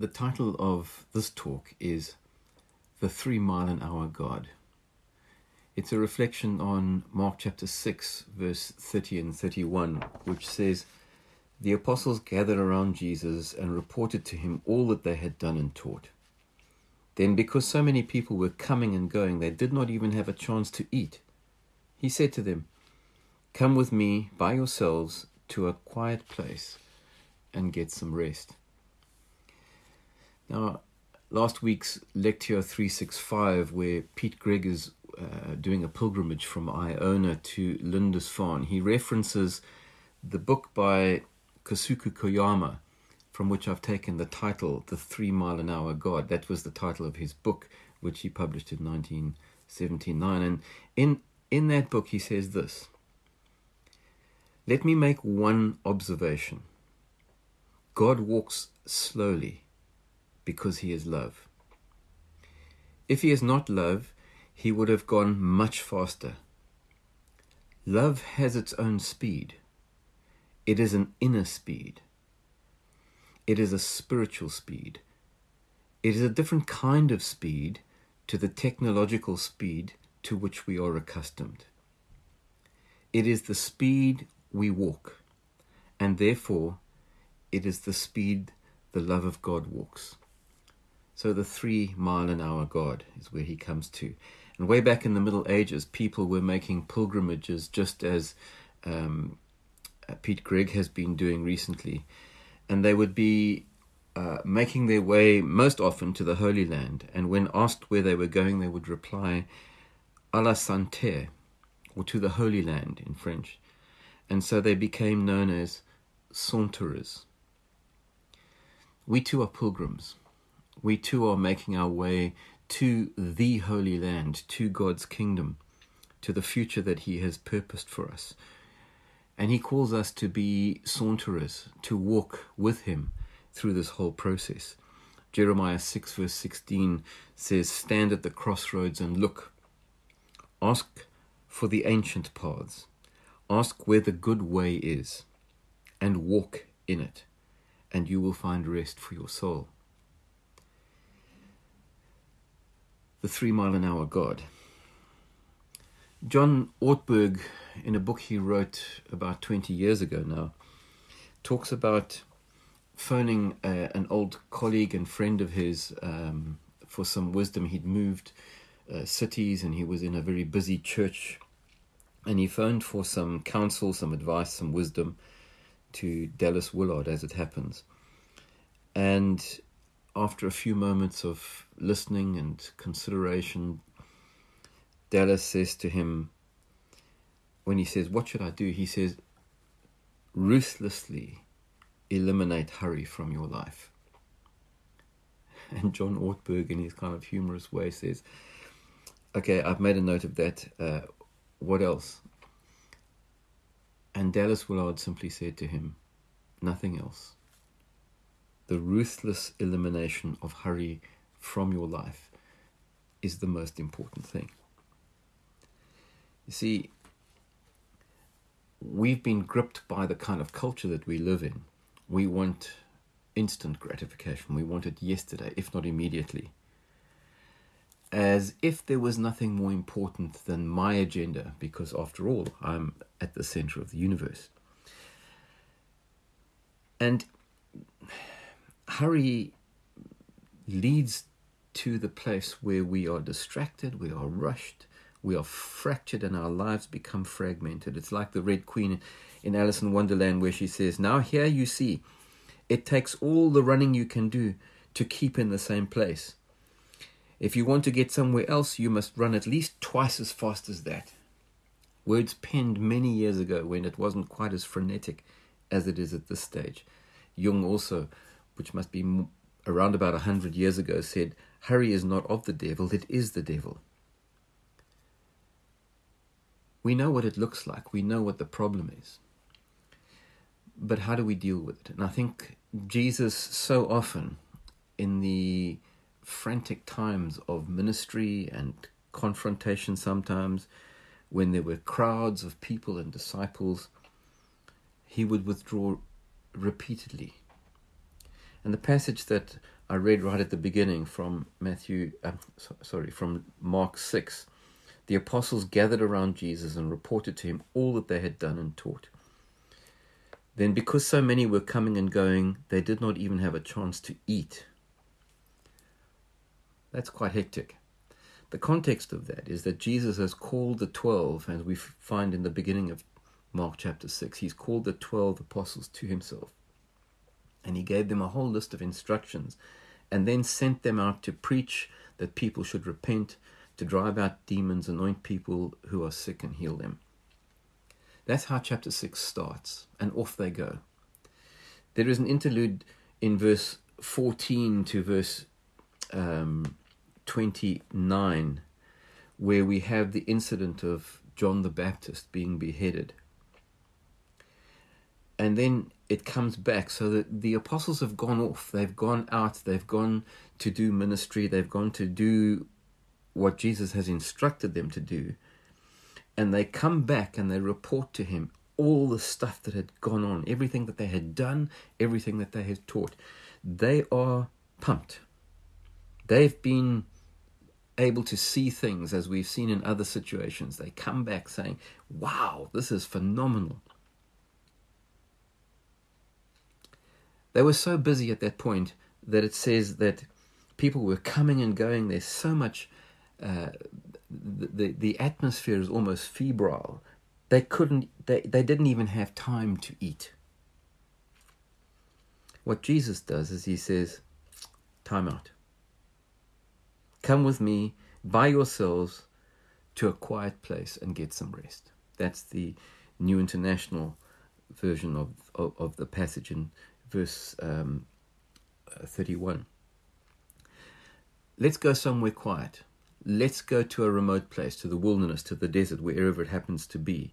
The title of this talk is The Three Mile an Hour God. It's a reflection on Mark chapter 6, verse 30 and 31, which says, The apostles gathered around Jesus and reported to him all that they had done and taught. Then, because so many people were coming and going, they did not even have a chance to eat. He said to them, Come with me by yourselves to a quiet place and get some rest. Now, last week's Lectio 365, where Pete Greig is uh, doing a pilgrimage from Iona to Lindisfarne, he references the book by Kosuke Koyama, from which I've taken the title, The Three Mile an Hour God. That was the title of his book, which he published in 1979. And in, in that book, he says this Let me make one observation God walks slowly because he is love. If he is not love, he would have gone much faster. Love has its own speed. It is an inner speed. It is a spiritual speed. It is a different kind of speed to the technological speed to which we are accustomed. It is the speed we walk, and therefore it is the speed the love of God walks. So the three mile an hour God is where he comes to. And way back in the Middle Ages, people were making pilgrimages just as um, uh, Pete Greig has been doing recently. And they would be uh, making their way most often to the Holy Land. And when asked where they were going, they would reply, à la Sainte, or to the Holy Land in French. And so they became known as saunterers. We too are pilgrims. We too are making our way to the Holy Land, to God's kingdom, to the future that He has purposed for us. And He calls us to be saunterers, to walk with Him through this whole process. Jeremiah 6, verse 16 says, Stand at the crossroads and look. Ask for the ancient paths. Ask where the good way is, and walk in it and you will find rest for your soul. The Three Mile an Hour God. John Ortberg, in a book he wrote about 20 years ago now, talks about phoning uh, an old colleague and friend of his um, for some wisdom. He'd moved uh, cities and he was in a very busy church. And he phoned for some counsel, some advice, some wisdom to Dallas Willard, as it happens. And after a few moments of listening and consideration, Dallas says to him, when he says, What should I do? He says, Ruthlessly eliminate hurry from your life. And John Ortberg, in his kind of humorous way, says, Okay, I've made a note of that. Uh, what else? And Dallas Willard simply said to him, Nothing else. The ruthless elimination of hurry from your life is the most important thing. You see, we've been gripped by the kind of culture that we live in. We want instant gratification. We want it yesterday, if not immediately. As if there was nothing more important than my agenda, because after all, I'm at the center of the universe. And hurry leads to the place where we are distracted, we are rushed, we are fractured, and our lives become fragmented. It's like the Red Queen in Alice in Wonderland, where she says, Now here you see, it takes all the running you can do to keep in the same place. If you want to get somewhere else, you must run at least twice as fast as that. Words penned many years ago when it wasn't quite as frenetic as it is at this stage. Jung also, which must be around about a hundred years ago, said, Hurry is not of the devil, it is the devil. We know what it looks like, we know what the problem is. But how do we deal with it? And I think Jesus so often in the frantic times of ministry and confrontation sometimes, when there were crowds of people and disciples, he would withdraw repeatedly. And the passage that I read right at the beginning from Matthew, uh, so, sorry, from Mark 6. The apostles gathered around Jesus and reported to him all that they had done and taught. Then, because so many were coming and going, they did not even have a chance to eat. That's quite hectic. The context of that is that Jesus has called the twelve, as we find in the beginning of Mark chapter 6, he's called the twelve apostles to himself. And he gave them a whole list of instructions and then sent them out to preach that people should repent, to drive out demons, anoint people who are sick, and heal them. That's how chapter 6 starts, and off they go. There is an interlude in verse 14 to verse um, 29 where we have the incident of John the Baptist being beheaded. And then it comes back so that the apostles have gone off. They've gone out. They've gone to do ministry. They've gone to do what Jesus has instructed them to do. And they come back and they report to him all the stuff that had gone on, everything that they had done, everything that they had taught. They are pumped. They've been able to see things as we've seen in other situations. They come back saying, Wow, this is phenomenal. They were so busy at that point that it says that people were coming and going. There's so much, uh, the, the, atmosphere is almost febrile. They couldn't, they, they didn't even have time to eat. What Jesus does is he says, time out. Come with me by yourselves to a quiet place and get some rest. That's the New International version of, of, of the passage in verse um, 31. Let's go somewhere quiet. Let's go to a remote place, to the wilderness, to the desert, wherever it happens to be.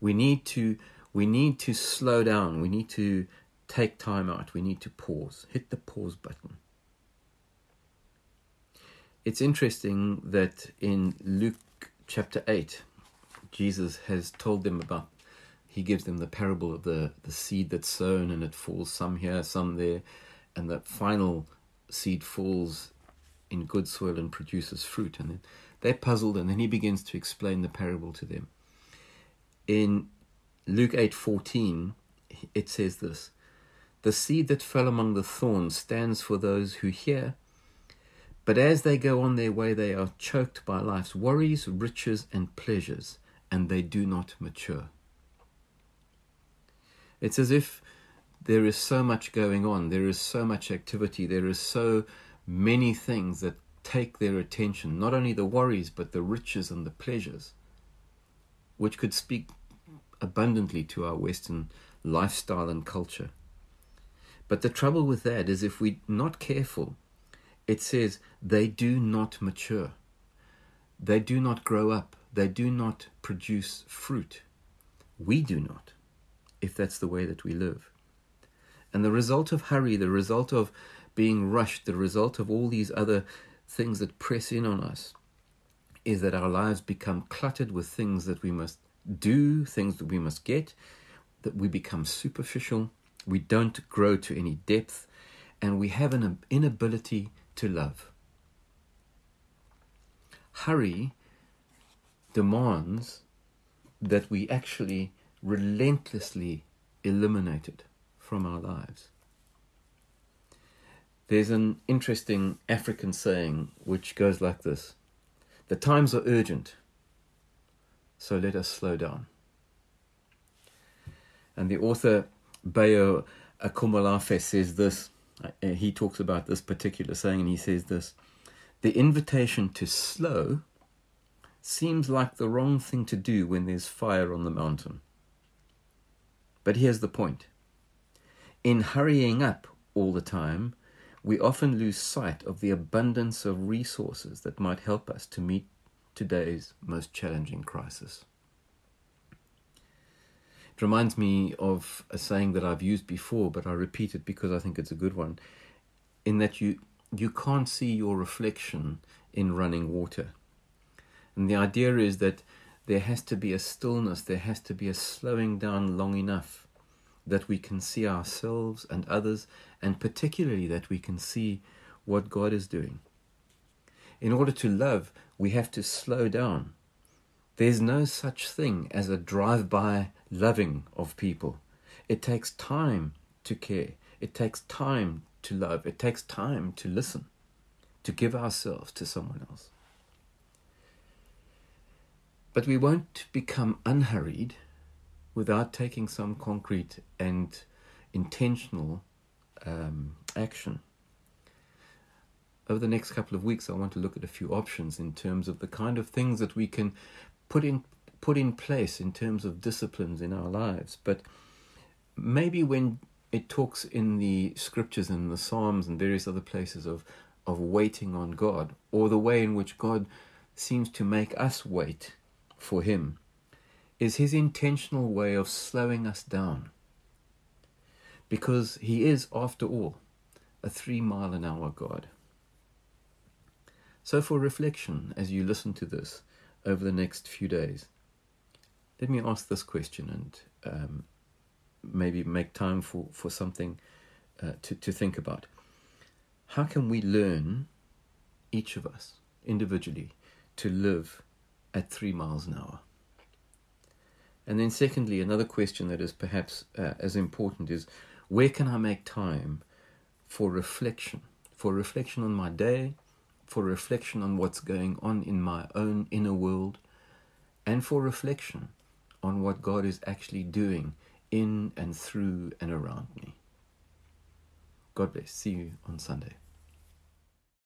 We need to we need to slow down. We need to take time out. We need to pause. Hit the pause button. It's interesting that in Luke chapter 8, Jesus has told them about he gives them the parable of the, the seed that's sown and it falls some here, some there, and that final seed falls in good soil and produces fruit. And then they're puzzled, and then he begins to explain the parable to them. In Luke 8:14, it says this: "The seed that fell among the thorns stands for those who hear, but as they go on their way, they are choked by life's worries, riches, and pleasures, and they do not mature." It's as if there is so much going on, there is so much activity, there is so many things that take their attention, not only the worries, but the riches and the pleasures, which could speak abundantly to our Western lifestyle and culture. But the trouble with that is if we're not careful, it says they do not mature, they do not grow up, they do not produce fruit. We do not if that's the way that we live. And the result of hurry, the result of being rushed, the result of all these other things that press in on us is that our lives become cluttered with things that we must do, things that we must get, that we become superficial, we don't grow to any depth, and we have an inability to love. Hurry demands that we actually relentlessly eliminated from our lives. There's an interesting African saying which goes like this The times are urgent, so let us slow down. And the author Bayo Akomolafe says this. Uh, he talks about this particular saying, and he says this The invitation to slow seems like the wrong thing to do when there's fire on the mountain. But here's the point in hurrying up all the time, we often lose sight of the abundance of resources that might help us to meet today's most challenging crisis. It reminds me of a saying that I've used before, but I repeat it because I think it's a good one, in that you, you can't see your reflection in running water. And the idea is that there has to be a stillness, there has to be a slowing down long enough that we can see ourselves and others, and particularly that we can see what God is doing. In order to love, we have to slow down. There's no such thing as a drive by loving of people. It takes time to care, it takes time to love, it takes time to listen, to give ourselves to someone else. But we won't become unhurried without taking some concrete and intentional um, action. Over the next couple of weeks, I want to look at a few options in terms of the kind of things that we can put in put in place in terms of disciplines in our lives. But maybe when it talks in the scriptures and the Psalms and various other places of of waiting on God, or the way in which God seems to make us wait for Him, is His intentional way of slowing us down. Because He is, after all, a three mile an hour God. So, for reflection, as you listen to this over the next few days, let me ask this question and um, maybe make time for, for something uh, to, to think about. How can we learn, each of us individually, to live at three miles an hour? And then, secondly, another question that is perhaps uh, as important is where can I make time for reflection? For reflection on my day, for reflection on what's going on in my own inner world, and for reflection on what God is actually doing in and through and around me. God bless. See you on Sunday.